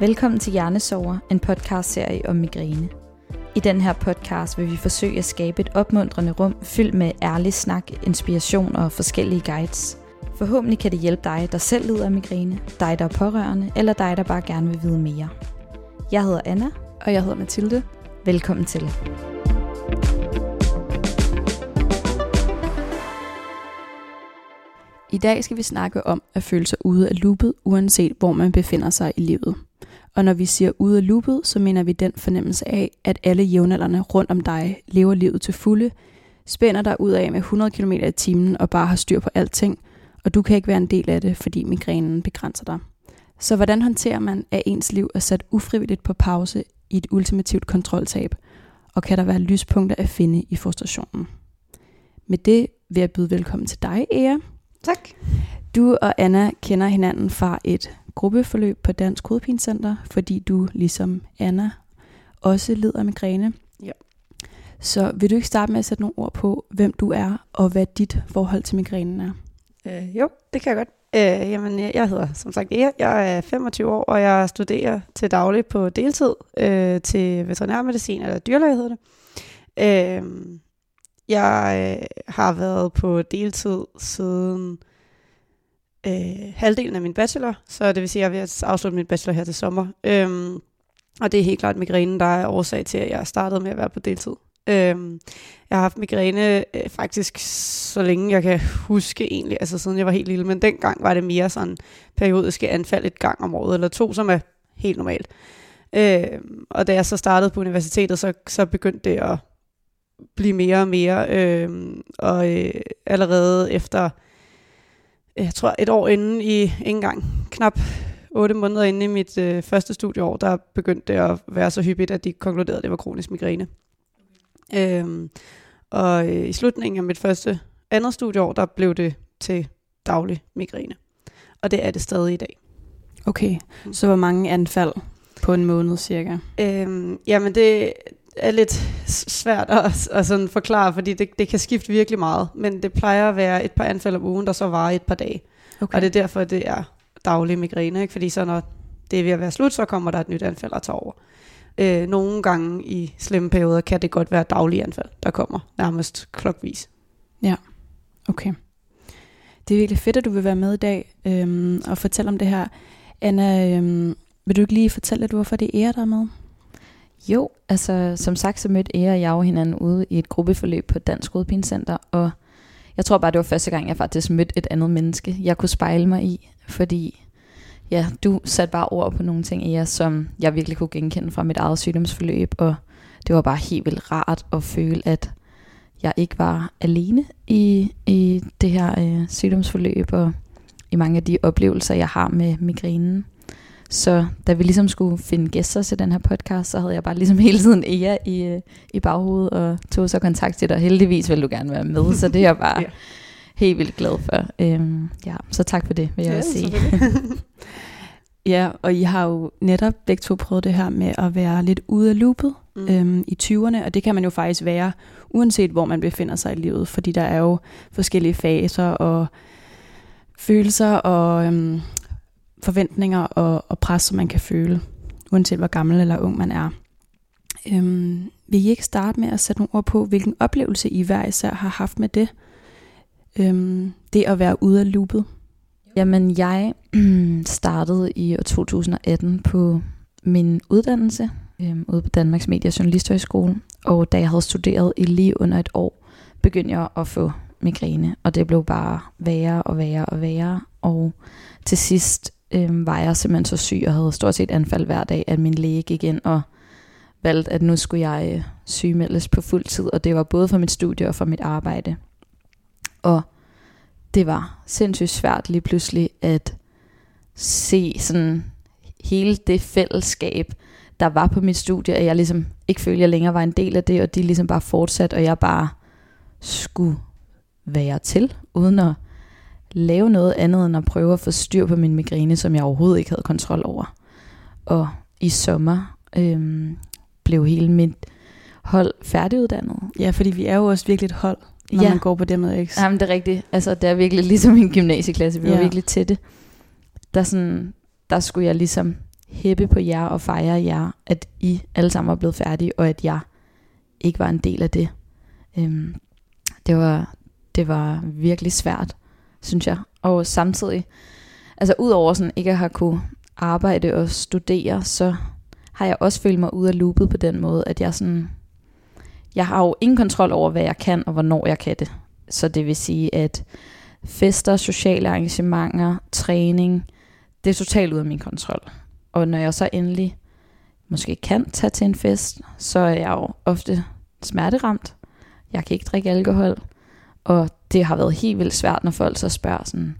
Velkommen til Hjernesover, en podcastserie om migræne. I den her podcast vil vi forsøge at skabe et opmuntrende rum fyldt med ærlig snak, inspiration og forskellige guides. Forhåbentlig kan det hjælpe dig, der selv lider af migræne, dig, der er pårørende, eller dig, der bare gerne vil vide mere. Jeg hedder Anna. Og jeg hedder Mathilde. Velkommen til. I dag skal vi snakke om at føle sig ude af loopet, uanset hvor man befinder sig i livet. Og når vi siger ude af loopet, så mener vi den fornemmelse af, at alle jævnaldrende rundt om dig lever livet til fulde, spænder dig ud af med 100 km i timen og bare har styr på alting, og du kan ikke være en del af det, fordi migrænen begrænser dig. Så hvordan håndterer man, at ens liv er sat ufrivilligt på pause i et ultimativt kontroltab, og kan der være lyspunkter at finde i frustrationen? Med det vil jeg byde velkommen til dig, Ea. Tak. Du og Anna kender hinanden fra et gruppeforløb på Dansk Hovedpinecenter, fordi du ligesom Anna også lider af migræne. Ja. Så vil du ikke starte med at sætte nogle ord på, hvem du er, og hvad dit forhold til migrænen er? Øh, jo, det kan jeg godt. Øh, jamen, jeg, jeg hedder som sagt Ea. Jeg er 25 år, og jeg studerer til daglig på deltid øh, til veterinærmedicin, eller dyrlæge hedder det. Øh, jeg øh, har været på deltid siden øh, halvdelen af min bachelor, så det vil sige, at jeg vil afslutte min bachelor her til sommer. Øhm, og det er helt klart migrænen, der er årsag til, at jeg startede med at være på deltid. Øhm, jeg har haft migræne øh, faktisk så længe jeg kan huske egentlig, altså siden jeg var helt lille, men dengang var det mere sådan periodiske anfald et gang om året, eller to, som er helt normalt. Øhm, og da jeg så startede på universitetet, så, så begyndte det at blive mere og mere, øhm, og øh, allerede efter jeg tror et år inden i, ikke engang knap otte måneder inde i mit øh, første studieår, der begyndte det at være så hyppigt, at de konkluderede, at det var kronisk migræne. Okay. Øhm, og øh, i slutningen af mit første andet studieår, der blev det til daglig migræne. Og det er det stadig i dag. Okay, mm. så hvor mange anfald på en måned cirka? Øhm, jamen det er lidt svært at, at sådan forklare, fordi det, det kan skifte virkelig meget. Men det plejer at være et par anfald om ugen, der så varer et par dage. Okay. Og det er derfor, det er daglig migræne. Ikke? Fordi så når det er ved at være slut, så kommer der et nyt anfald at tage over. Øh, nogle gange i slemme perioder kan det godt være daglige anfald, der kommer nærmest klokvis. Ja, okay. Det er virkelig fedt, at du vil være med i dag øhm, og fortælle om det her. Anna, øhm, vil du ikke lige fortælle lidt, hvorfor det er ære, der er med? Jo, altså som sagt, så mødte Ea og jeg jo hinanden ude i et gruppeforløb på Dansk Center, og jeg tror bare, det var første gang, jeg faktisk mødte et andet menneske, jeg kunne spejle mig i, fordi ja, du satte bare ord på nogle ting, Ea, som jeg virkelig kunne genkende fra mit eget sygdomsforløb, og det var bare helt vildt rart at føle, at jeg ikke var alene i, i det her øh, sygdomsforløb, og i mange af de oplevelser, jeg har med migrænen. Så da vi ligesom skulle finde gæster til den her podcast, så havde jeg bare ligesom hele tiden Ea i, øh, i baghovedet, og tog så kontakt til dig. Heldigvis vil du gerne være med, så det er jeg bare ja. helt vildt glad for. Øhm, ja, så tak for det, vil jeg ja, også sige. ja, og I har jo netop begge to prøvet det her med at være lidt ude af loopet mm. øhm, i 20'erne, og det kan man jo faktisk være, uanset hvor man befinder sig i livet, fordi der er jo forskellige faser og følelser og øhm, forventninger og, og pres, som man kan føle, uanset hvor gammel eller ung man er. Øhm, vil I ikke starte med at sætte nogle ord på, hvilken oplevelse I hver især har haft med det? Øhm, det at være ude af loopet? Jamen, jeg startede i år 2018 på min uddannelse øhm, ude på Danmarks Medie- og Journalisthøjskole. Og da jeg havde studeret i lige under et år, begyndte jeg at få migræne. Og det blev bare værre og værre og værre. Og til sidst øh, var jeg simpelthen så syg og havde stort set anfald hver dag, at min læge gik ind og valgte, at nu skulle jeg øh, sygemeldes på fuld tid, og det var både for mit studie og for mit arbejde. Og det var sindssygt svært lige pludselig at se sådan hele det fællesskab, der var på mit studie, at jeg ligesom ikke følte, at jeg længere var en del af det, og de ligesom bare fortsatte, og jeg bare skulle være til, uden at lave noget andet end at prøve at få styr på min migræne, som jeg overhovedet ikke havde kontrol over. Og i sommer øhm, blev hele mit hold færdiguddannet. Ja, fordi vi er jo også virkelig et hold, når ja. man går på det med X. Jamen det er rigtigt. Altså det er virkelig ligesom en gymnasieklasse. Vi ja. var virkelig tætte. Der, sådan, der skulle jeg ligesom hæppe på jer og fejre jer, at I alle sammen var blevet færdige, og at jeg ikke var en del af det. Øhm, det, var, det var virkelig svært, synes jeg. Og samtidig, altså udover sådan ikke at have kunne arbejde og studere, så har jeg også følt mig ude af loopet på den måde, at jeg sådan, jeg har jo ingen kontrol over, hvad jeg kan og hvornår jeg kan det. Så det vil sige, at fester, sociale arrangementer, træning, det er totalt ude af min kontrol. Og når jeg så endelig måske kan tage til en fest, så er jeg jo ofte smerteramt. Jeg kan ikke drikke alkohol. Og det har været helt vildt svært, når folk så spørger sådan,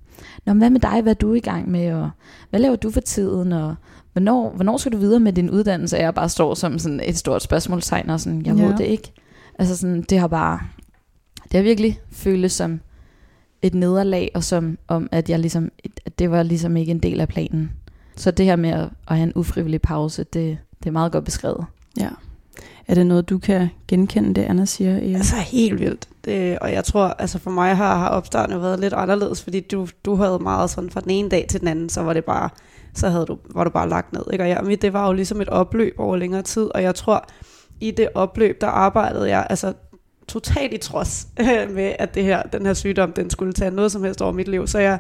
Nå, hvad med dig? Hvad er du i gang med? Og hvad laver du for tiden? Og hvornår, hvornår skal du videre med din uddannelse? Og jeg bare står som sådan et stort spørgsmålstegn, og sådan, jeg ja. ved det ikke. Altså sådan, det har bare, det har virkelig føltes som et nederlag, og som om, at jeg ligesom, at det var ligesom ikke en del af planen. Så det her med at, at have en ufrivillig pause, det, det er meget godt beskrevet. Ja. Er det noget, du kan genkende, det Anna siger? Ja. Altså helt vildt. Det, og jeg tror, altså for mig har, har opstarten været lidt anderledes, fordi du, du havde meget sådan fra den ene dag til den anden, så var det bare, så havde du, var du bare lagt ned. Ikke? Og jeg, det var jo ligesom et opløb over længere tid, og jeg tror, i det opløb, der arbejdede jeg altså totalt i trods med, at det her, den her sygdom, den skulle tage noget som helst over mit liv. Så jeg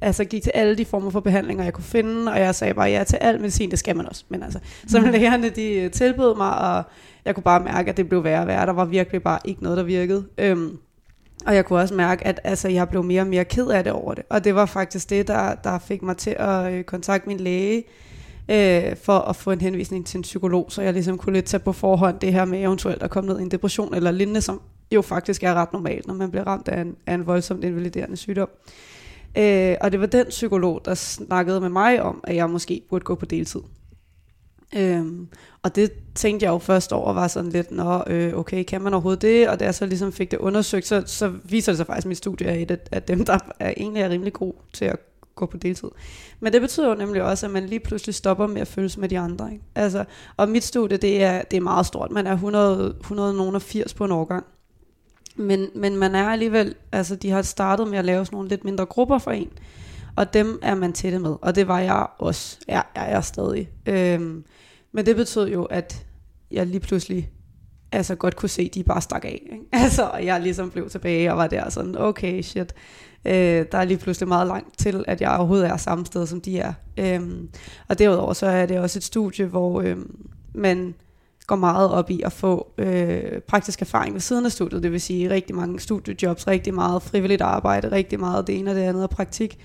altså, gik til alle de former for behandlinger, jeg kunne finde, og jeg sagde bare ja til al medicin, det skal man også. Men altså, så mm. lægerne, de øh, tilbød mig, og jeg kunne bare mærke, at det blev værre og værre. Der var virkelig bare ikke noget, der virkede. Øhm, og jeg kunne også mærke, at altså, jeg blev mere og mere ked af det over det. Og det var faktisk det, der, der fik mig til at øh, kontakte min læge, øh, for at få en henvisning til en psykolog, så jeg ligesom kunne lidt tage på forhånd det her med eventuelt at komme ned i en depression eller lignende, som jo faktisk er ret normalt, når man bliver ramt af en, af en voldsomt invaliderende sygdom. Øh, og det var den psykolog, der snakkede med mig om, at jeg måske burde gå på deltid. Øhm, og det tænkte jeg jo først over, var sådan lidt, nå, øh, okay, kan man overhovedet det? Og da jeg så ligesom fik det undersøgt, så, så viser det sig faktisk, at mit studie er et af, af dem, der er egentlig er rimelig god til at gå på deltid. Men det betyder jo nemlig også, at man lige pludselig stopper med at følges med de andre. Ikke? Altså, og mit studie, det er, det er meget stort. Man er 100, 180 på en årgang. Men, men man er alligevel, altså de har startet med at lave sådan nogle lidt mindre grupper for en. Og dem er man tætte med. Og det var jeg også. Ja, jeg er stadig. Øhm, men det betød jo, at jeg lige pludselig altså godt kunne se, at de bare stak af. Ikke? Altså, og jeg ligesom blev tilbage og var der sådan, okay, shit. Øh, der er lige pludselig meget langt til, at jeg overhovedet er samme sted, som de er. Øhm, og derudover så er det også et studie, hvor øhm, man går meget op i at få øh, praktisk erfaring ved siden af studiet, det vil sige rigtig mange studiejobs, rigtig meget frivilligt arbejde, rigtig meget det ene og det andet af praktik,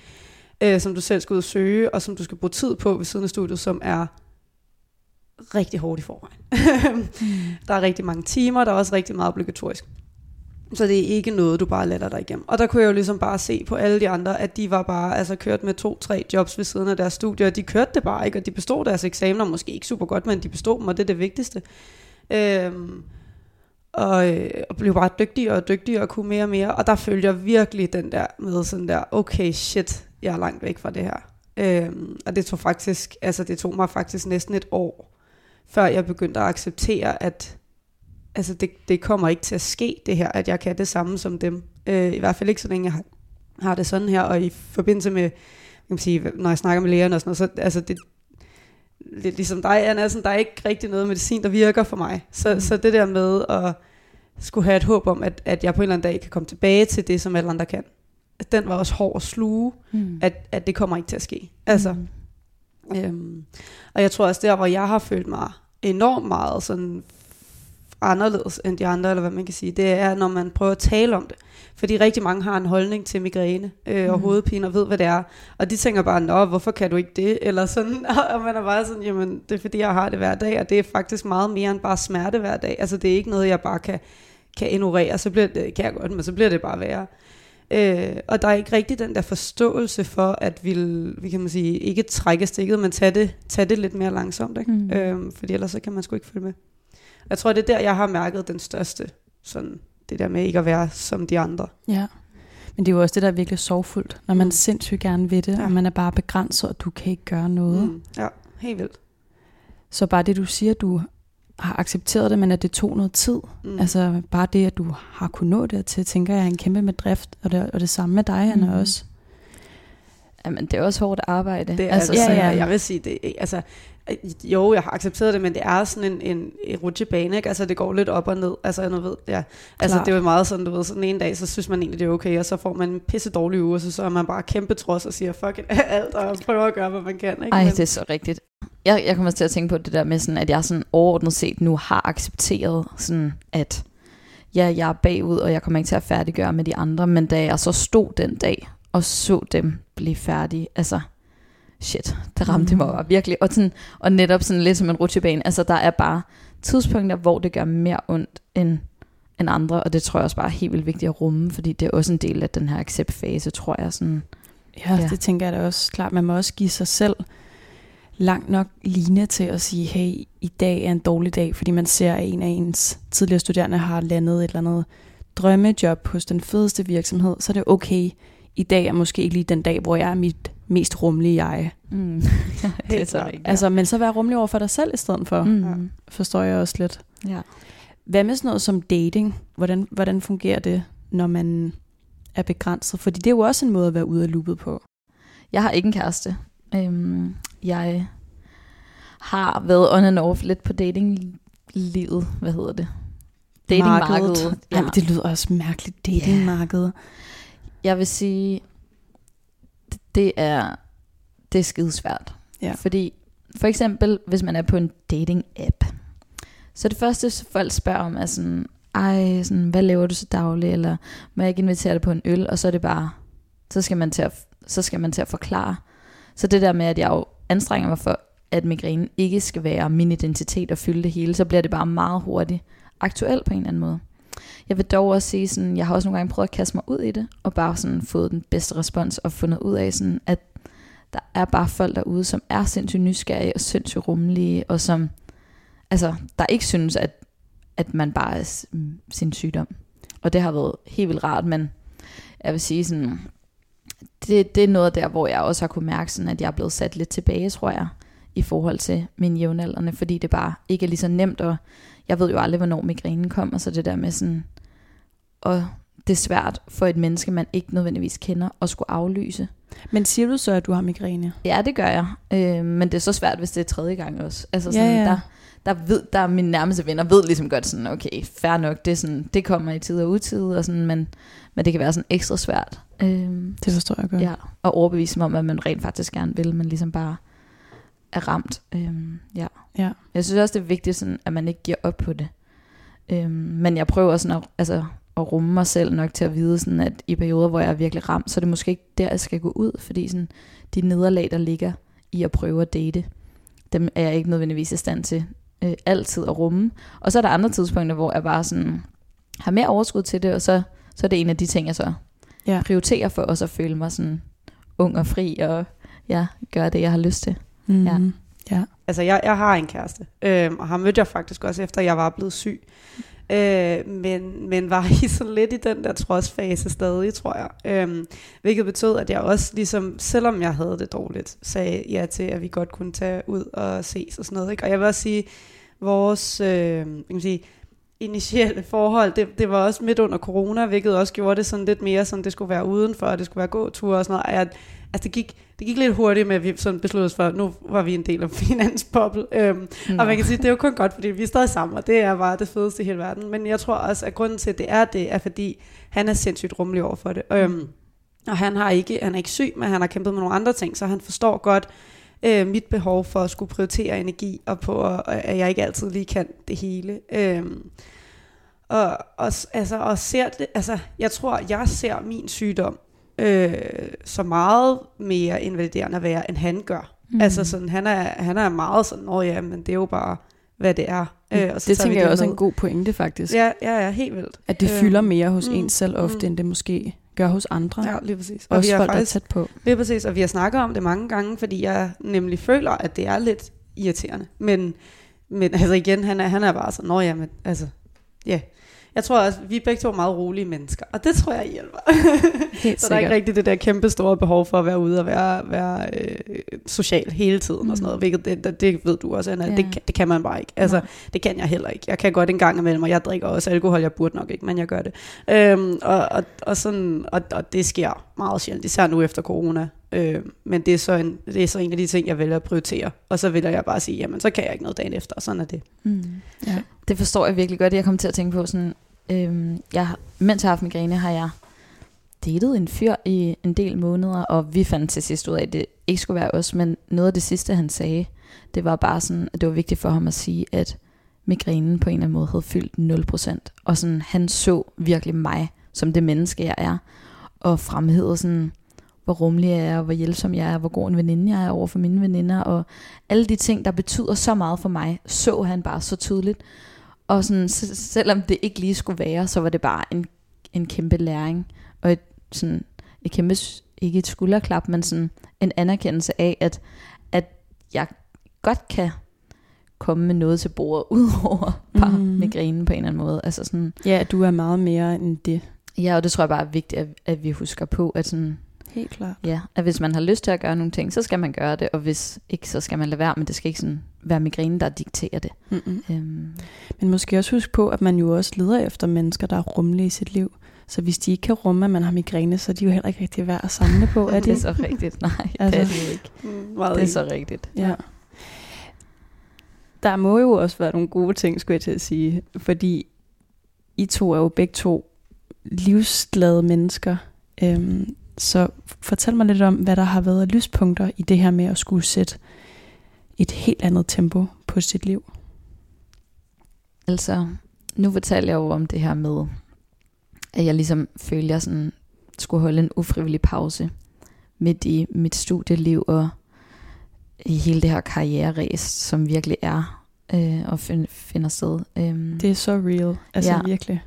øh, som du selv skal ud og søge, og som du skal bruge tid på ved siden af studiet, som er rigtig hårdt i forvejen. mm. Der er rigtig mange timer, der er også rigtig meget obligatorisk. Så det er ikke noget, du bare lader dig igennem. Og der kunne jeg jo ligesom bare se på alle de andre, at de var bare altså kørt med to-tre jobs ved siden af deres studier, og de kørte det bare ikke, og de bestod deres eksamener, måske ikke super godt, men de bestod dem, og det er det vigtigste. Øhm, og, øh, og blev bare dygtigere og dygtigere og kunne mere og mere, og der følte jeg virkelig den der med sådan der, okay shit, jeg er langt væk fra det her. Øhm, og det tog faktisk, altså det tog mig faktisk næsten et år, før jeg begyndte at acceptere, at altså det, det kommer ikke til at ske, det her, at jeg kan det samme som dem. Øh, I hvert fald ikke, så længe jeg har, har det sådan her, og i forbindelse med, kan man sige, når jeg snakker med lægerne og sådan noget, så altså det, lidt ligesom dig, Anna, sådan, der er ikke rigtig noget medicin, der virker for mig. Så, mm. så det der med at skulle have et håb om, at, at jeg på en eller anden dag kan komme tilbage til det, som alle andre kan, den var også hård at sluge, mm. at, at det kommer ikke til at ske. Altså, mm. øhm, og jeg tror også der, hvor jeg har følt mig enormt meget sådan anderledes end de andre, eller hvad man kan sige, det er, når man prøver at tale om det. Fordi rigtig mange har en holdning til migræne øh, og mm. hovedpine, og ved, hvad det er. Og de tænker bare, nå, hvorfor kan du ikke det? Eller sådan, og man er bare sådan, jamen, det er fordi, jeg har det hver dag, og det er faktisk meget mere end bare smerte hver dag. Altså, det er ikke noget, jeg bare kan, kan ignorere, så bliver det, kan jeg godt, men så bliver det bare værre. Øh, og der er ikke rigtig den der forståelse for, at vi, vi kan man sige, ikke trække stikket, men tage det, tage det lidt mere langsomt. Ikke? Mm. Øh, fordi ellers så kan man sgu ikke følge med. Jeg tror, det er der, jeg har mærket den største, sådan det der med ikke at være som de andre. Ja. Men det er jo også det, der er virkelig sorgfuldt, når man mm. sindssygt gerne vil det, ja. og man er bare begrænset, og du kan ikke gøre noget. Mm. Ja, helt vildt. Så bare det, du siger, du har accepteret det, men at det tog noget tid. Mm. Altså bare det, at du har kunnet nå det til, tænker jeg er en kæmpe med drift, og det, og det samme med dig, Anna, mm. også. Jamen, det er også hårdt arbejde. Det er altså, ja, ja. Jeg vil sige, det, altså, Jo, jeg har accepteret det, men det er sådan en, en, en rutsjebane, ikke? Altså, det går lidt op og ned. Altså, nu ved, ja. Altså, Klart. det er jo meget sådan, du ved, sådan en dag, så synes man egentlig, det er okay, og så får man en pisse dårlig uge, og så, så er man bare kæmpe trods og siger, fuck it, alt, og prøver at gøre, hvad man kan, ikke? Ej, Men- det er så rigtigt. Jeg, jeg kommer til at tænke på det der med, sådan, at jeg sådan overordnet set nu har accepteret, sådan, at ja, jeg er bagud, og jeg kommer ikke til at færdiggøre med de andre, men da jeg så stod den dag, og så dem blive færdige, altså, shit, det ramte Mm. mig bare virkelig. Og, sådan, og netop sådan lidt som en rutsjebane, altså der er bare tidspunkter, hvor det gør mere ondt end, end andre, og det tror jeg også bare er helt vildt vigtigt at rumme, fordi det er også en del af den her accept-fase, tror jeg. Sådan, Ja, Ja. ja, det tænker jeg da også. Klart, man må også give sig selv langt nok line til at sige, hey, i dag er en dårlig dag, fordi man ser, at en af ens tidligere studerende har landet et eller andet drømmejob hos den fedeste virksomhed, så er det okay. I dag er måske ikke lige den dag, hvor jeg er mit mest rummelige jeg. mm, det er Helt så klart. rigtigt. Altså, men så være rummelig over for dig selv i stedet for, mm. forstår jeg også lidt. ja. Hvad med sådan noget som dating? Hvordan, hvordan fungerer det, når man er begrænset? Fordi det er jo også en måde at være ude af loopet på. Jeg har ikke en kæreste. Øhm, jeg har været on and off lidt på datinglivet. Hvad hedder det? Datingmarkedet. Ja. Jamen, det lyder også mærkeligt, datingmarkedet. Jeg vil sige, det er, det er skidesvært. Ja. Fordi for eksempel, hvis man er på en dating-app, så det første, folk spørger om, er sådan, ej, sådan, hvad laver du så dagligt, eller må jeg ikke invitere dig på en øl, og så er det bare, så skal man til at, så skal man til at forklare. Så det der med, at jeg jo anstrenger mig for, at migrænen ikke skal være min identitet og fylde det hele, så bliver det bare meget hurtigt aktuelt på en eller anden måde. Jeg vil dog også sige, sådan, jeg har også nogle gange prøvet at kaste mig ud i det, og bare sådan fået den bedste respons, og fundet ud af, sådan, at der er bare folk derude, som er sindssygt nysgerrige og sindssygt rummelige, og som altså, der ikke synes, at, at man bare er mm, sin sygdom. Og det har været helt vildt rart, men jeg vil sige sådan, det, det er noget der, hvor jeg også har kunne mærke, sådan, at jeg er blevet sat lidt tilbage, tror jeg, i forhold til mine jævnaldrende, fordi det bare ikke er lige så nemt, og jeg ved jo aldrig, hvornår migrænen kommer, så det der med sådan, og det er svært for et menneske, man ikke nødvendigvis kender, at skulle aflyse. Men siger du så, at du har migræne? Ja, det gør jeg. Øh, men det er så svært, hvis det er tredje gang også. Altså Ja, sådan, ja. Der, der, ved, der er mine nærmeste venner ved ligesom godt sådan, okay, fair nok, det, er sådan, det kommer i tid og utid, og sådan, men, men det kan være sådan ekstra svært. Øh, Det forstår jeg godt. ja, og overbevise mig om, at man rent faktisk gerne vil, men ligesom bare er ramt. Øhm, ja. Ja. Jeg synes også, det er vigtigt, sådan, at man ikke giver op på det. Øhm, men jeg prøver sådan at, altså, at rumme mig selv nok til at vide, sådan, at i perioder, hvor jeg er virkelig ramt, så er det måske ikke der, jeg skal gå ud, fordi sådan, de nederlag, der ligger i at prøve at date, dem er jeg ikke nødvendigvis i stand til øh, altid at rumme. Og så er der andre tidspunkter, hvor jeg bare sådan, har mere overskud til det, og så, så er det en af de ting, jeg så Ja. prioriterer for også at føle mig sådan ung og fri, og ja, gøre det, jeg har lyst til. Mm-hmm. Ja. ja. Altså, jeg, jeg har en kæreste, øhm, og ham mødte jeg faktisk også, efter jeg var blevet syg. Øh, men, men var i sådan lidt i den der trodsfase stadig, tror jeg. Øhm, hvilket betød, at jeg også ligesom, selvom jeg havde det dårligt, sagde ja til, at vi godt kunne tage ud og ses og sådan noget. Ikke? Og jeg vil også sige, vores øh, jeg kan sige, initielle forhold, det, det var også midt under corona, hvilket også gjorde det sådan lidt mere, sådan det skulle være udenfor, og det skulle være gåture og sådan noget. Og Jeg, altså det gik, det gik lidt hurtigt med, at vi sådan besluttede os for, at nu var vi en del af finansboble. Øhm, Mm. og man kan sige, det er jo kun godt, fordi vi er stadig sammen, og det er bare det fedeste i hele verden. Men jeg tror også, at grunden til, at det er det, er fordi, han er sindssygt rummelig over for det. Øhm, og han, har ikke, han er ikke syg, men han har kæmpet med nogle andre ting, så han forstår godt øh, mit behov for at skulle prioritere energi, og på, at, at jeg ikke altid lige kan det hele. Øhm, og, og, altså, og ser det, altså, jeg tror, jeg ser min sygdom øh, så meget mere invaliderende at være, end han gør. Mm. Altså sådan, han er, han er meget sådan, åh ja, men det er jo bare, hvad det er. Øh, og så det vi tænker jeg også er en god pointe, faktisk. Ja, ja, ja, helt vildt. At det Øh, fylder mere hos mm, en selv ofte, mm. end det måske gør hos andre. Ja, lige præcis. Og Også vi har folk, der er faktisk, tæt på. lige præcis, og vi har snakket om det mange gange, fordi jeg nemlig føler, at det er lidt irriterende. Men, men altså igen, han er, han er bare sådan, nå ja, men altså, ja. Jeg tror også, vi er begge to meget rolige mennesker, og det tror jeg hjælper. Helt så der er ikke rigtig det der kæmpe store behov for at være ude og være, være øh, social hele tiden mm. og sådan noget, hvilket det, det, det ved du også, Anna, ja. det, det kan man bare ikke. Altså, Nej. det kan jeg heller ikke. Jeg kan godt en gang imellem, og jeg drikker også alkohol, jeg burde nok ikke, men jeg gør det. Øhm, og, og, og, sådan, og, og det sker meget sjældent, især nu efter corona. Øh, men det er, så en, det er så en af de ting, jeg vælger at prioritere. Og så vælger jeg bare at sige, jamen så kan jeg ikke noget dagen efter, og sådan er det. Mm. Ja. Det forstår jeg virkelig godt. Jeg kom til at tænke på sådan, øh, jeg, mens jeg har haft migræne, har jeg datet en fyr i en del måneder, og vi fandt til sidst ud af, at det ikke skulle være os, men noget af det sidste, han sagde, det var bare sådan, at det var vigtigt for ham at sige, at migrænen på en eller anden måde havde fyldt 0%, og sådan, han så virkelig mig som det menneske, jeg er, og fremhævede sådan, hvor rummelig jeg er, hvor hjælpsom jeg er, hvor god en veninde jeg er over for mine veninder, og alle de ting, der betyder så meget for mig, så han bare så tydeligt. Og sådan, selvom det ikke lige skulle være, så var det bare en, en kæmpe læring, og et, sådan, et kæmpe, ikke et skulderklap, men sådan en anerkendelse af, at, at jeg godt kan komme med noget til bordet, udover bare mm. migrænen på en eller anden måde. Altså sådan, ja, du er meget mere end det. Ja, og det tror jeg bare er vigtigt, at, at vi husker på, at sådan, Helt klart. Ja, at hvis man har lyst til at gøre nogle ting, så skal man gøre det, og hvis ikke, så skal man lade være, men det skal ikke sådan være migræne, der dikterer det. Mm-hmm. Øhm. Men måske også huske på, at man jo også leder efter mennesker, der er rummelige i sit liv. Så hvis de ikke kan rumme, at man har migræne, så er de jo heller ikke rigtig værd at samle på. Er det? det er så rigtigt. Nej, altså, det er det ikke. Mm, det er så rigtigt. Ja. Der må jo også være nogle gode ting, skulle jeg til at sige. Fordi I to er jo begge to livsglade mennesker. Øhm, så fortæl mig lidt om, hvad der har været lyspunkter i det her med at skulle sætte et helt andet tempo på sit liv. Altså, nu fortæller jeg jo om det her med, at jeg ligesom følte, at jeg sådan skulle holde en ufrivillig pause midt i mit studieliv og i hele det her karriereræs, som virkelig er øh, og find, finder sted. Øhm, det er så real, altså ja. virkelig.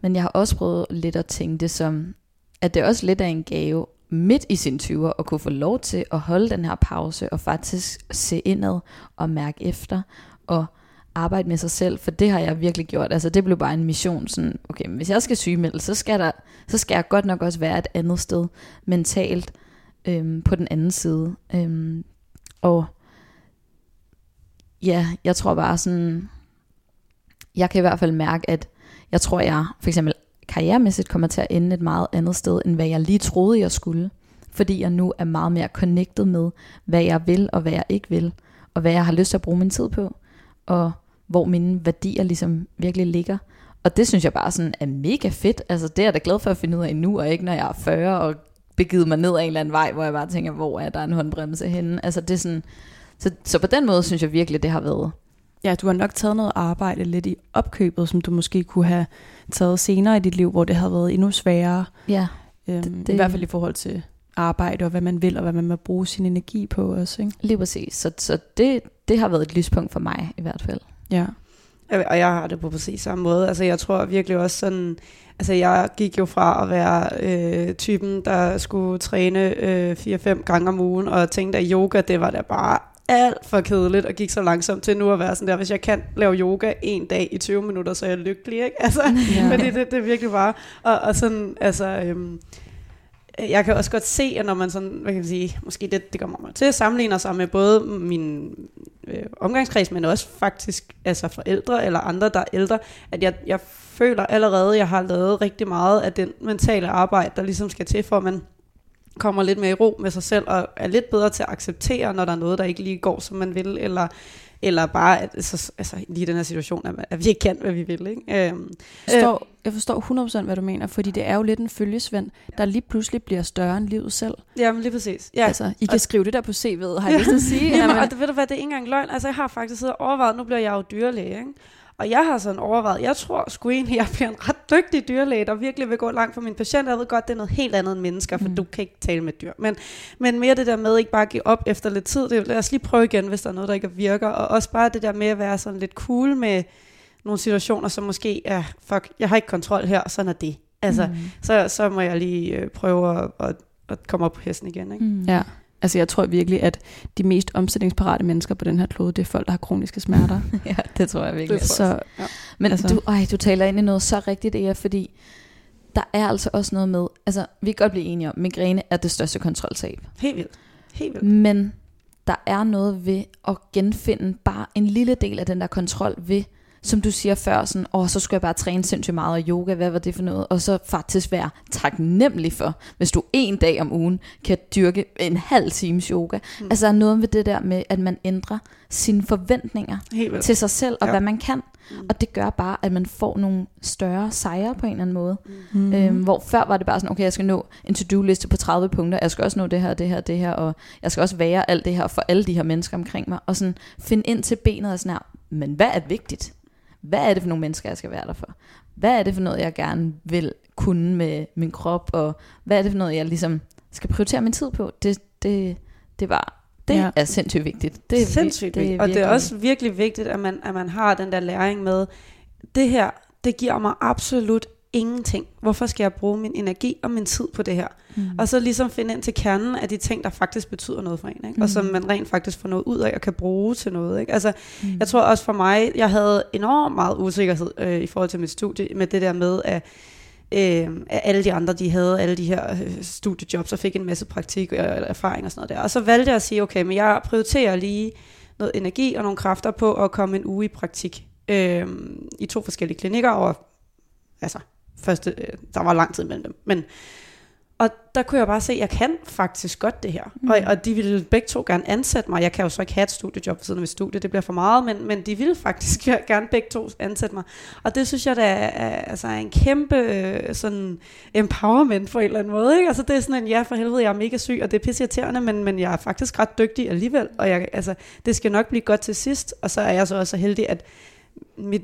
Men jeg har også prøvet lidt at tænke det som, at det også lidt er en gave midt i sin 20'er at kunne få lov til at holde den her pause og faktisk se indad og mærke efter og arbejde med sig selv, for det har jeg virkelig gjort. Altså det blev bare en mission, sådan, okay, men hvis jeg skal sygemelde, så skal, der, så skal jeg godt nok også være et andet sted mentalt øhm, på den anden side. Øhm, og ja, jeg tror bare sådan, jeg kan i hvert fald mærke, at jeg tror, jeg for eksempel karrieremæssigt kommer til at ende et meget andet sted, end hvad jeg lige troede, jeg skulle. Fordi jeg nu er meget mere connected med, hvad jeg vil og hvad jeg ikke vil. Og hvad jeg har lyst til at bruge min tid på. Og hvor mine værdier ligesom virkelig ligger. Og det synes jeg bare sådan er mega fedt. Altså det er jeg da glad for at finde ud af nu, og ikke når jeg er 40 og begivet mig ned ad en eller anden vej, hvor jeg bare tænker, hvor er der en håndbremse henne? Altså det er sådan, så, så på den måde synes jeg virkelig, det har været Ja, du har nok taget noget arbejde lidt i opkøbet, som du måske kunne have taget senere i dit liv, hvor det havde været endnu sværere. Ja. Øhm, det, det, I hvert fald i forhold til arbejde, og hvad man vil, og hvad man må bruge sin energi på også. Ikke? Lige præcis. Så, så det, det har været et lyspunkt for mig i hvert fald. Ja. Og jeg har det på præcis samme måde. Altså jeg tror virkelig også sådan, altså jeg gik jo fra at være øh, typen, der skulle træne øh, 4-5 gange om ugen, og tænkte, at yoga, det var da bare alt for kedeligt og gik så langsomt til nu at være sådan der, hvis jeg kan lave yoga en dag i 20 minutter, så er jeg lykkelig, ikke? Altså, ja. fordi det, det er virkelig bare, og, og sådan, altså, øhm, jeg kan også godt se, at når man sådan, hvad kan man sige, måske det, det kommer mig til at sammenligne sig med både min øh, omgangskreds, men også faktisk altså forældre eller andre, der er ældre, at jeg, jeg føler allerede, at jeg har lavet rigtig meget af den mentale arbejde, der ligesom skal til, for at man kommer lidt mere i ro med sig selv, og er lidt bedre til at acceptere, når der er noget, der ikke lige går, som man vil, eller, eller bare, at, altså, altså lige den her situation, at, at vi ikke kan, hvad vi vil. Ikke? Øhm, jeg, forstår, øh, jeg forstår 100% hvad du mener, fordi det er jo lidt en følgesvend, der lige pludselig bliver større end livet selv. Jamen lige præcis. Ja. Altså, I kan og, skrive det der på CV'et, har jeg ja. lyst til at sige. Jamen, og det, ved du hvad, det er ikke engang løgn. Altså jeg har faktisk siddet og overvejet, nu bliver jeg jo dyrlæge, ikke? Og jeg har sådan overvejet, jeg tror sgu egentlig, jeg bliver en ret dygtig dyrlæge, der virkelig vil gå langt for min patient. Jeg ved godt, det er noget helt andet end mennesker, for mm. du kan ikke tale med dyr. Men, men mere det der med ikke bare give op efter lidt tid. Det, lad os lige prøve igen, hvis der er noget, der ikke virker. Og også bare det der med at være sådan lidt cool med nogle situationer, som måske er, fuck, jeg har ikke kontrol her, og sådan er det. Altså, mm. så, så må jeg lige øh, prøve at, at, at komme op på hesten igen. Ikke? Mm. Ja. Altså jeg tror virkelig, at de mest omstillingsparate mennesker på den her klode, det er folk, der har kroniske smerter. ja, det tror jeg virkelig. Så Ja. Men Altså- altså. du, ej, du taler ind i noget så rigtigt, Ea, fordi der er altså også noget med, altså vi kan godt blive enige om, migræne er det største kontroltab. Helt vildt. Helt vildt. Men der er noget ved at genfinde bare en lille del af den der kontrol ved, som du siger før, sådan, åh, så skulle jeg bare træne sindssygt meget og yoga, hvad var det for noget? Og så faktisk være taknemmelig for, hvis du en dag om ugen kan dyrke en halv times yoga. Mm. Altså der er noget ved det der med, at man ændrer sine forventninger til sig selv og Ja. ja. hvad man kan. Mm. Og det gør bare, at man får nogle større sejre på en eller anden måde. mm. Mm. Øhm, hvor før var det bare sådan, okay, jeg skal nå en to-do-liste på 30 punkter, jeg skal også nå det her, det her, det her, og jeg skal også være alt det her for alle de her mennesker omkring mig, og sådan finde ind til benet og sådan her, men hvad er vigtigt? Hvad er det for nogle mennesker, jeg skal være der for? Hvad er det for noget, jeg gerne vil kunne med min krop, og hvad er det for noget, jeg ligesom skal prioritere min tid på? Det, det, det var, det Ja. er sindssygt vigtigt. Det er, sindssygt det vigtigt. Og det er også virkelig vigtigt, at man, at man har den der læring med, det her, det giver mig absolut ingenting. Hvorfor skal jeg bruge min energi og min tid på det her? mm. Og så ligesom finde ind til kernen af de ting, der faktisk betyder noget for en, ikke? og som Mhm. man rent faktisk får noget ud af og kan bruge til noget. Ikke? Altså, mm. jeg tror også for mig, jeg havde enormt meget usikkerhed øh, i forhold til mit studie, med det der med, at, øh, alle de andre, de havde alle de her øh, studiejobs og fik en masse praktik og erfaring og sådan noget der. Og så valgte jeg at sige, okay, men jeg prioriterer lige noget energi og nogle kræfter på at komme en uge i praktik øh, i to forskellige klinikker, og altså, første, øh, der var lang tid mellem dem, men og der kunne jeg bare se, at jeg kan faktisk godt det her. Mm. Og, og de ville begge to gerne ansætte mig. Jeg kan jo så ikke have et studiejob ved siden af mit studie, det bliver for meget, men, men de ville faktisk gerne begge to ansætte mig. Og det synes jeg, der er, altså er en kæmpe øh, sådan empowerment på en eller anden måde. Ikke? Altså det er sådan en, ja for helvede, jeg er mega syg, og det er pisseirriterende, men, men jeg er faktisk ret dygtig alligevel. Og jeg, altså, det skal nok blive godt til sidst. Og så er jeg så også så heldig, at mit,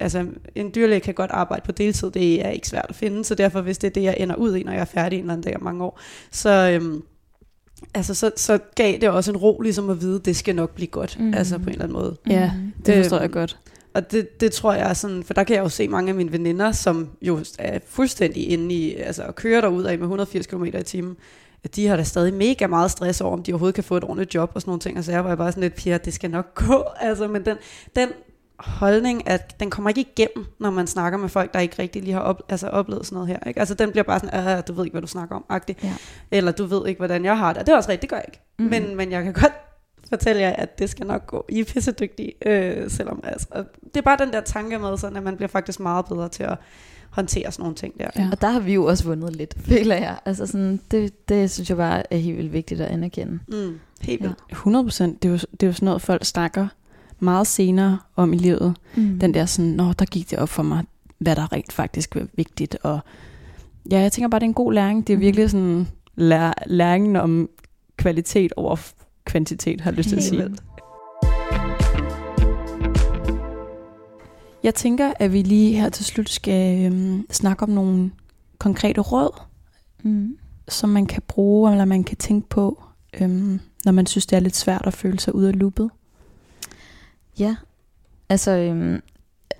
altså, en dyrlæge kan godt arbejde på deltid, det er ikke svært at finde, så derfor hvis det er det, jeg ender ud i, når jeg er færdig en eller anden dag om mange år, så, øhm, altså, så, så gav det også en ro ligesom at vide, det skal nok blive godt, mm. Altså på en eller anden måde. Ja, det forstår Øhm, jeg godt. Og det, det tror jeg er sådan, for der kan jeg jo se mange af mine veninder, som jo er fuldstændig inde i, altså at køre derud af med 180 km i timen, at de har da stadig mega meget stress over, om de overhovedet kan få et ordentligt job og sådan nogle ting, og så jeg var jeg bare sådan lidt, Pia, det skal nok gå, altså, men den, den holdning, at den kommer ikke igennem, når man snakker med folk, der ikke rigtig lige har op, altså oplevet sådan noget her. Ikke? Altså den bliver bare sådan, "Ah, du ved ikke, hvad du snakker om, agtig. Ja. Eller du ved ikke, hvordan jeg har det. Og det er også rigtigt, det gør jeg ikke. Mm. Mhm. Men, men jeg kan godt fortælle jer, at det skal nok gå. I er pissedygtige, øh, selvom altså, det er bare den der tanke med, sådan, at man bliver faktisk meget bedre til at håndtere sådan nogle ting der. Ja. Og der har vi jo også vundet lidt, føler jeg. Altså sådan, det, det synes jeg bare er helt vildt vigtigt at anerkende. Mm, helt Ja. vildt. 100 procent. Det, er jo- det er jo sådan noget, folk snakker meget senere om i livet. Mm. Den der sådan, nå, der gik det op for mig, hvad der rent faktisk var vigtigt. Og ja, jeg tænker bare, det er en god læring. Det er Mhm. virkelig sådan lær, læringen om kvalitet over kvantitet, har jeg lyst til at sige. Jeg tænker, at vi lige her til slut skal øhm, snakke om nogle konkrete råd, Mm. som man kan bruge, eller man kan tænke på, øhm, når man synes, det er lidt svært at føle sig ude af loopet. Ja, altså øhm,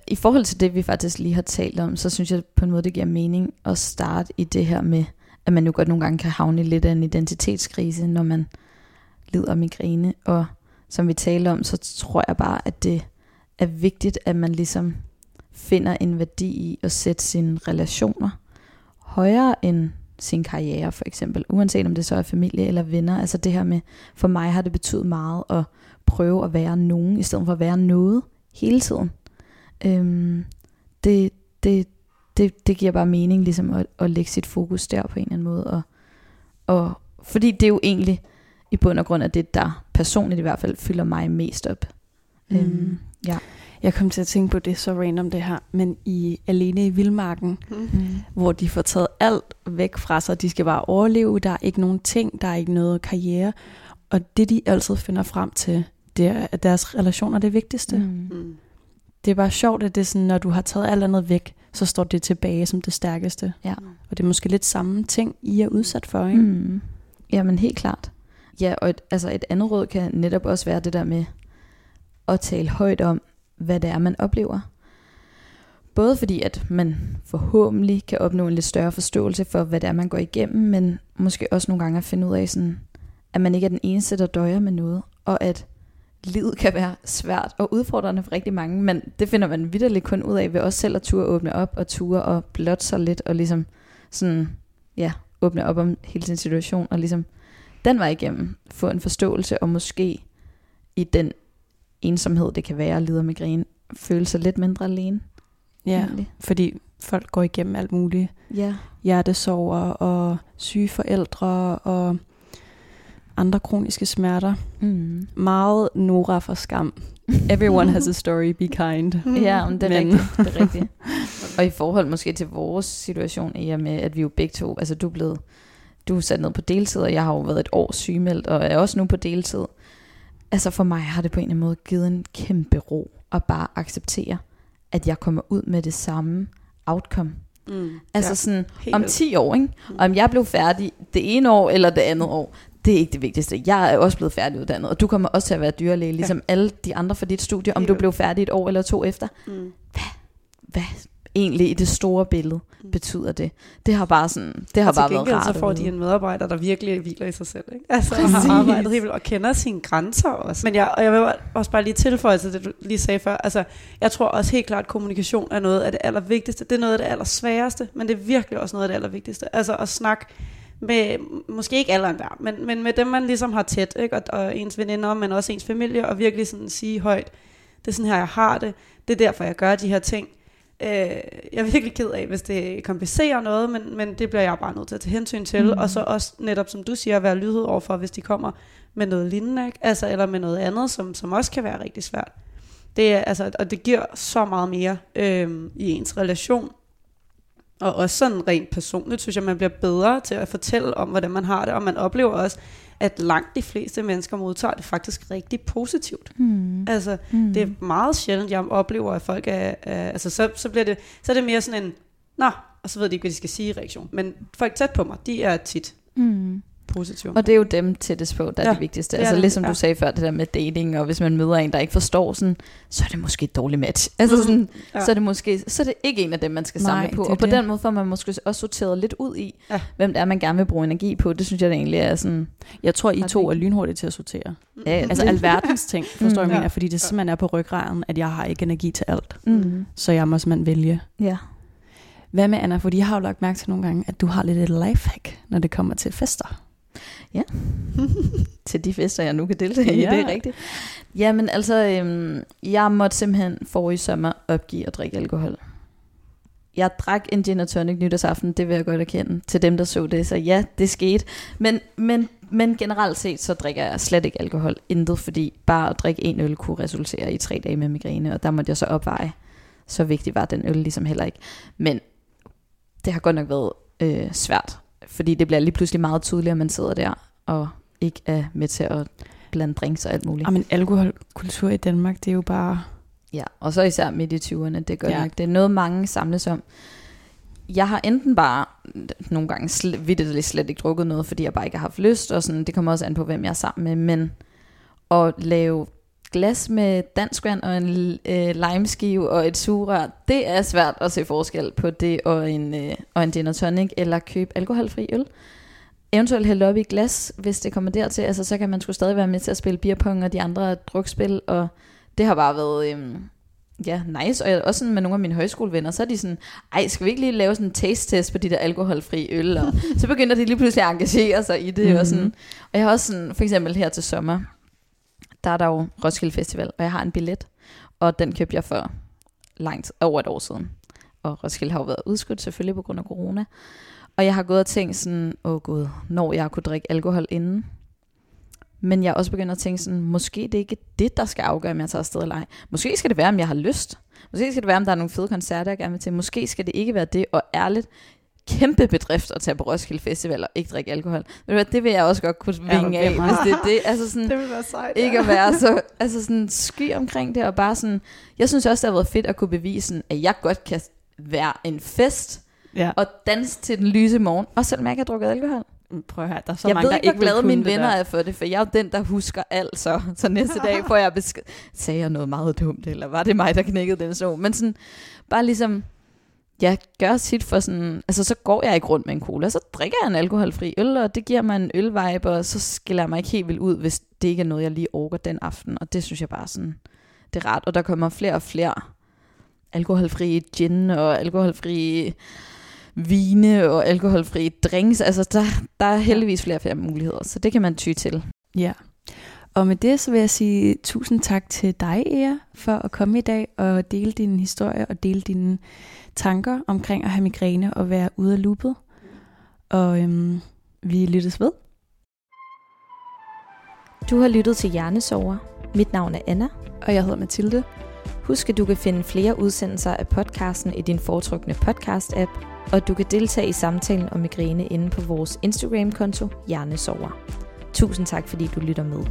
i forhold til det, vi faktisk lige har talt om, så synes jeg på en måde, det giver mening at starte i det her med, at man jo godt nogle gange kan havne lidt af en identitetskrise, når man lider af migræne. Og som vi talte om, så tror jeg bare, at det er vigtigt, at man ligesom finder en værdi i at sætte sine relationer højere end sin karriere for eksempel, uanset om det så er familie eller venner. Altså det her med, for mig har det betydet meget at prøve at være nogen, i stedet for at være noget hele tiden. Øhm, det, det, det, det giver bare mening ligesom at, at lægge sit fokus der på en eller anden måde. Og, og, fordi det er jo egentlig i bund og grund af det, der personligt i hvert fald fylder mig mest op. Mm. Øhm, ja. Jeg kom til at tænke på det så random det her, men i Alene i Vildmarken, Mm. Hvor de får taget alt væk fra sig. De skal bare overleve, der er ikke nogen ting, der er ikke noget karriere. Og det de altid finder frem til, det er, at deres relationer er det vigtigste. Mm. Mm. Det er bare sjovt, at det er sådan, når du har taget alt andet væk, så står det tilbage som det stærkeste. Ja. Og det er måske lidt samme ting, I er udsat for, ikke? Mm. Jamen helt klart. Ja, og et, altså et andet råd kan netop også være det der med at tale højt om, hvad det er, man oplever. Både fordi, at man forhåbentlig kan opnå en lidt større forståelse for, hvad det er, man går igennem, men måske også nogle gange at finde ud af, sådan, at man ikke er den eneste, der døjer med noget, og at livet kan være svært og udfordrende for rigtig mange, men det finder man vidderligt kun ud af ved også selv at ture åbne op og ture og blotte sig lidt og ligesom sådan, ja, åbne op om hele sin situation og ligesom den vej igennem få en forståelse og måske i den ensomhed, det kan være at lide af migræne, føle sig lidt mindre alene. Ja, egentlig. fordi folk går igennem alt muligt. Ja. Hjertesover og syge forældre og andre kroniske smerter. Mm. Meget Nora for skam. Everyone has a story, be kind. Ja, men det er Men- rigtigt. Det er rigtigt. og i forhold måske til vores situation, i og med, at vi jo begge to, altså du er blevet, du er sat ned på deltid, og jeg har jo været et år sygemeldt, og er også nu på deltid. Altså for mig har det på en eller anden måde givet en kæmpe ro, at bare acceptere, at jeg kommer ud med det samme outcome. Mm. Altså ja, sådan, om vildt. 10 år, ikke? Mm. Og om jeg blev færdig det ene år eller det andet år, det er ikke det vigtigste. Jeg er også blevet færdiguddannet, og du kommer også til at være dyrlæge, ligesom ja. alle de andre for dit studie, om du blev færdig et år eller to efter. Mm. Hvad egentlig i det store billede Mm. betyder det? Det har bare sådan, det har og bare været gengæld rart. så får de en medarbejder, der virkelig hviler i sig selv. Ikke? Altså Præcis. har arbejdet helt vildt og kender sine grænser også. Men jeg, og jeg vil også bare lige tilføje til det, du lige sagde før. Altså, jeg tror også helt klart, at kommunikation er noget af det allervigtigste. Det er noget af det allersværeste, men det er virkelig også noget af det allervigtigste. Altså at snakke med, måske ikke alle hver, men, men med dem, man ligesom har tæt, ikke? Og, og ens veninder, men også ens familie, og virkelig sådan sige højt, det er sådan her, jeg har det, det er derfor, jeg gør de her ting. Øh, jeg er virkelig ked af, hvis det komplicerer noget, men, men det bliver jeg bare nødt til at tage hensyn til. Mm. Og så også netop, som du siger, være lydhøj overfor, hvis de kommer med noget lignende, ikke? Altså, eller med noget andet, som, som også kan være rigtig svært. Det er, altså, og det giver så meget mere øh, i ens relation. Og også sådan rent personligt, synes jeg, man bliver bedre til at fortælle om, hvordan man har det. Og man oplever også, at langt de fleste mennesker modtager det faktisk rigtig positivt. Mm. Altså, Mm. det er meget sjældent, jeg oplever, at folk er, er altså så, så bliver det, så er det mere sådan en, nå, og så ved de ikke, hvad de skal sige i reaktion. Men folk tæt på mig, de er tit Mm. Positive. Og det er jo dem tættest på, der er Ja, det vigtigste. det er Altså det, ligesom ja. du sagde før, det der med dating, og hvis man møder en, der ikke forstår sådan, så er det måske et dårligt match. Altså sådan, Ja. så er det måske, så er det ikke en af dem, man skal Nej, samle på. det er Og på det. den måde får man måske også sorteret lidt ud i, Ja. hvem det er, man gerne vil bruge energi på. Det synes jeg da egentlig er sådan, Jeg tror, I to er lynhurtige til at sortere. ja, ja, Altså alverdens ting, forstår Mm. jeg, Ja. mener, fordi det simpelthen er på ryggraden, at jeg har ikke energi til alt. mm, Så jeg må simpelthen vælge. ja. Hvad med Anna? Fordi jeg har jo lagt mærke til nogle gange, at du har lidt et lifehack, når det kommer til fester. til de fester, jeg nu kan deltage i, Ja. det er rigtigt. Jamen altså, øhm, jeg måtte simpelthen forrige sommer opgive at drikke alkohol. Jeg drak en gin og tonic nytårsaften, det vil jeg godt erkende til dem, der så det, så ja, det skete. Men, men, men generelt set, så drikker jeg slet ikke alkohol, intet, fordi bare at drikke en øl kunne resultere i tre dage med migræne, og der måtte jeg så opveje. Så vigtig var den øl ligesom heller ikke. Men det har godt nok været øh, svært, fordi det bliver lige pludselig meget tydeligt, at man sidder der og ikke er med til at blande drinks og alt muligt. Ja. Men alkoholkultur i Danmark, det er jo bare... Ja, og så især midt i 20'erne, det godt Ja. ja. nok. Det er noget, mange samles om. Jeg har enten bare nogle gange sl- vidteligt slet ikke drukket noget, fordi jeg bare ikke har haft lyst, og sådan, det kommer også an på, hvem jeg er sammen med, men at lave glas med dansk vand og en øh, limeskive og et sugerør, det er svært at se forskel på det og en, øh, og en gin tonic, eller købe alkoholfri øl. Eventuelt hælde op i glas, hvis det kommer dertil, altså så kan man sgu stadig være med til at spille beerpong og de andre drukspil, og det har bare været... Øhm, Ja, nice. Og jeg, også sådan med nogle af mine højskolevenner, så er de sådan, ej, skal vi ikke lige lave sådan en taste-test på de der alkoholfri øl? Og så begynder de lige pludselig at engagere sig i det. Mm-hmm. Og, Mhm. sådan. og jeg har også sådan, for eksempel her til sommer, der er der jo Roskilde Festival, og jeg har en billet, og den købte jeg for langt over et år siden. Og Roskilde har jo været udskudt selvfølgelig på grund af corona. Og jeg har gået og tænkt sådan, åh gud, når jeg kunne drikke alkohol inden. Men jeg er også begyndt at tænke sådan, måske det er ikke det, der skal afgøre, om jeg tager afsted eller ej. Måske skal det være, om jeg har lyst. Måske skal det være, om der er nogle fede koncerter, jeg gerne vil til. Måske skal det ikke være det, og ærligt, kæmpe bedrift at tage på Roskilde Festival og ikke drikke alkohol. Hvad, det vil jeg også godt kunne Ja, vinge af, hvis det er det. Altså sådan, det vil være sejt. ikke at være så altså sådan sky omkring det, og bare sådan, jeg synes også, det har været fedt at kunne bevise, at jeg godt kan være en fest, Ja. og danse til den lyse morgen, også selvom jeg ikke har drukket alkohol. Prøv at høre, der er så jeg mange, ved der ikke, ikke hvor glade mine venner der. er for det, for jeg er jo den, der husker alt så. Så næste dag får jeg besked. Sagde jeg noget meget dumt, eller var det mig, der knækkede den så? Men sådan, bare ligesom jeg gør sit for sådan, altså så går jeg ikke rundt med en cola, så drikker jeg en alkoholfri øl, og det giver mig en ølvibe, og så skiller jeg mig ikke helt vildt ud, hvis det ikke er noget, jeg lige orker den aften, og det synes jeg bare sådan, det er rart, og der kommer flere og flere alkoholfri gin og alkoholfri vine og alkoholfri drinks, altså der, der er heldigvis flere og flere muligheder, så det kan man ty til. Ja, og med det så vil jeg sige tusind tak til dig, Ea, for at komme i dag og dele din historie og dele dine tanker omkring at have migræne og være ude af loopet. Og øhm, vi lyttes ved. Du har lyttet til Hjernesover. Mit navn er Anna. Og jeg hedder Mathilde. Husk, at du kan finde flere udsendelser af podcasten i din foretrukne podcast-app, og du kan deltage i samtalen om migræne inde på vores Instagram-konto Hjernesover. Tusind tak, fordi du lytter med.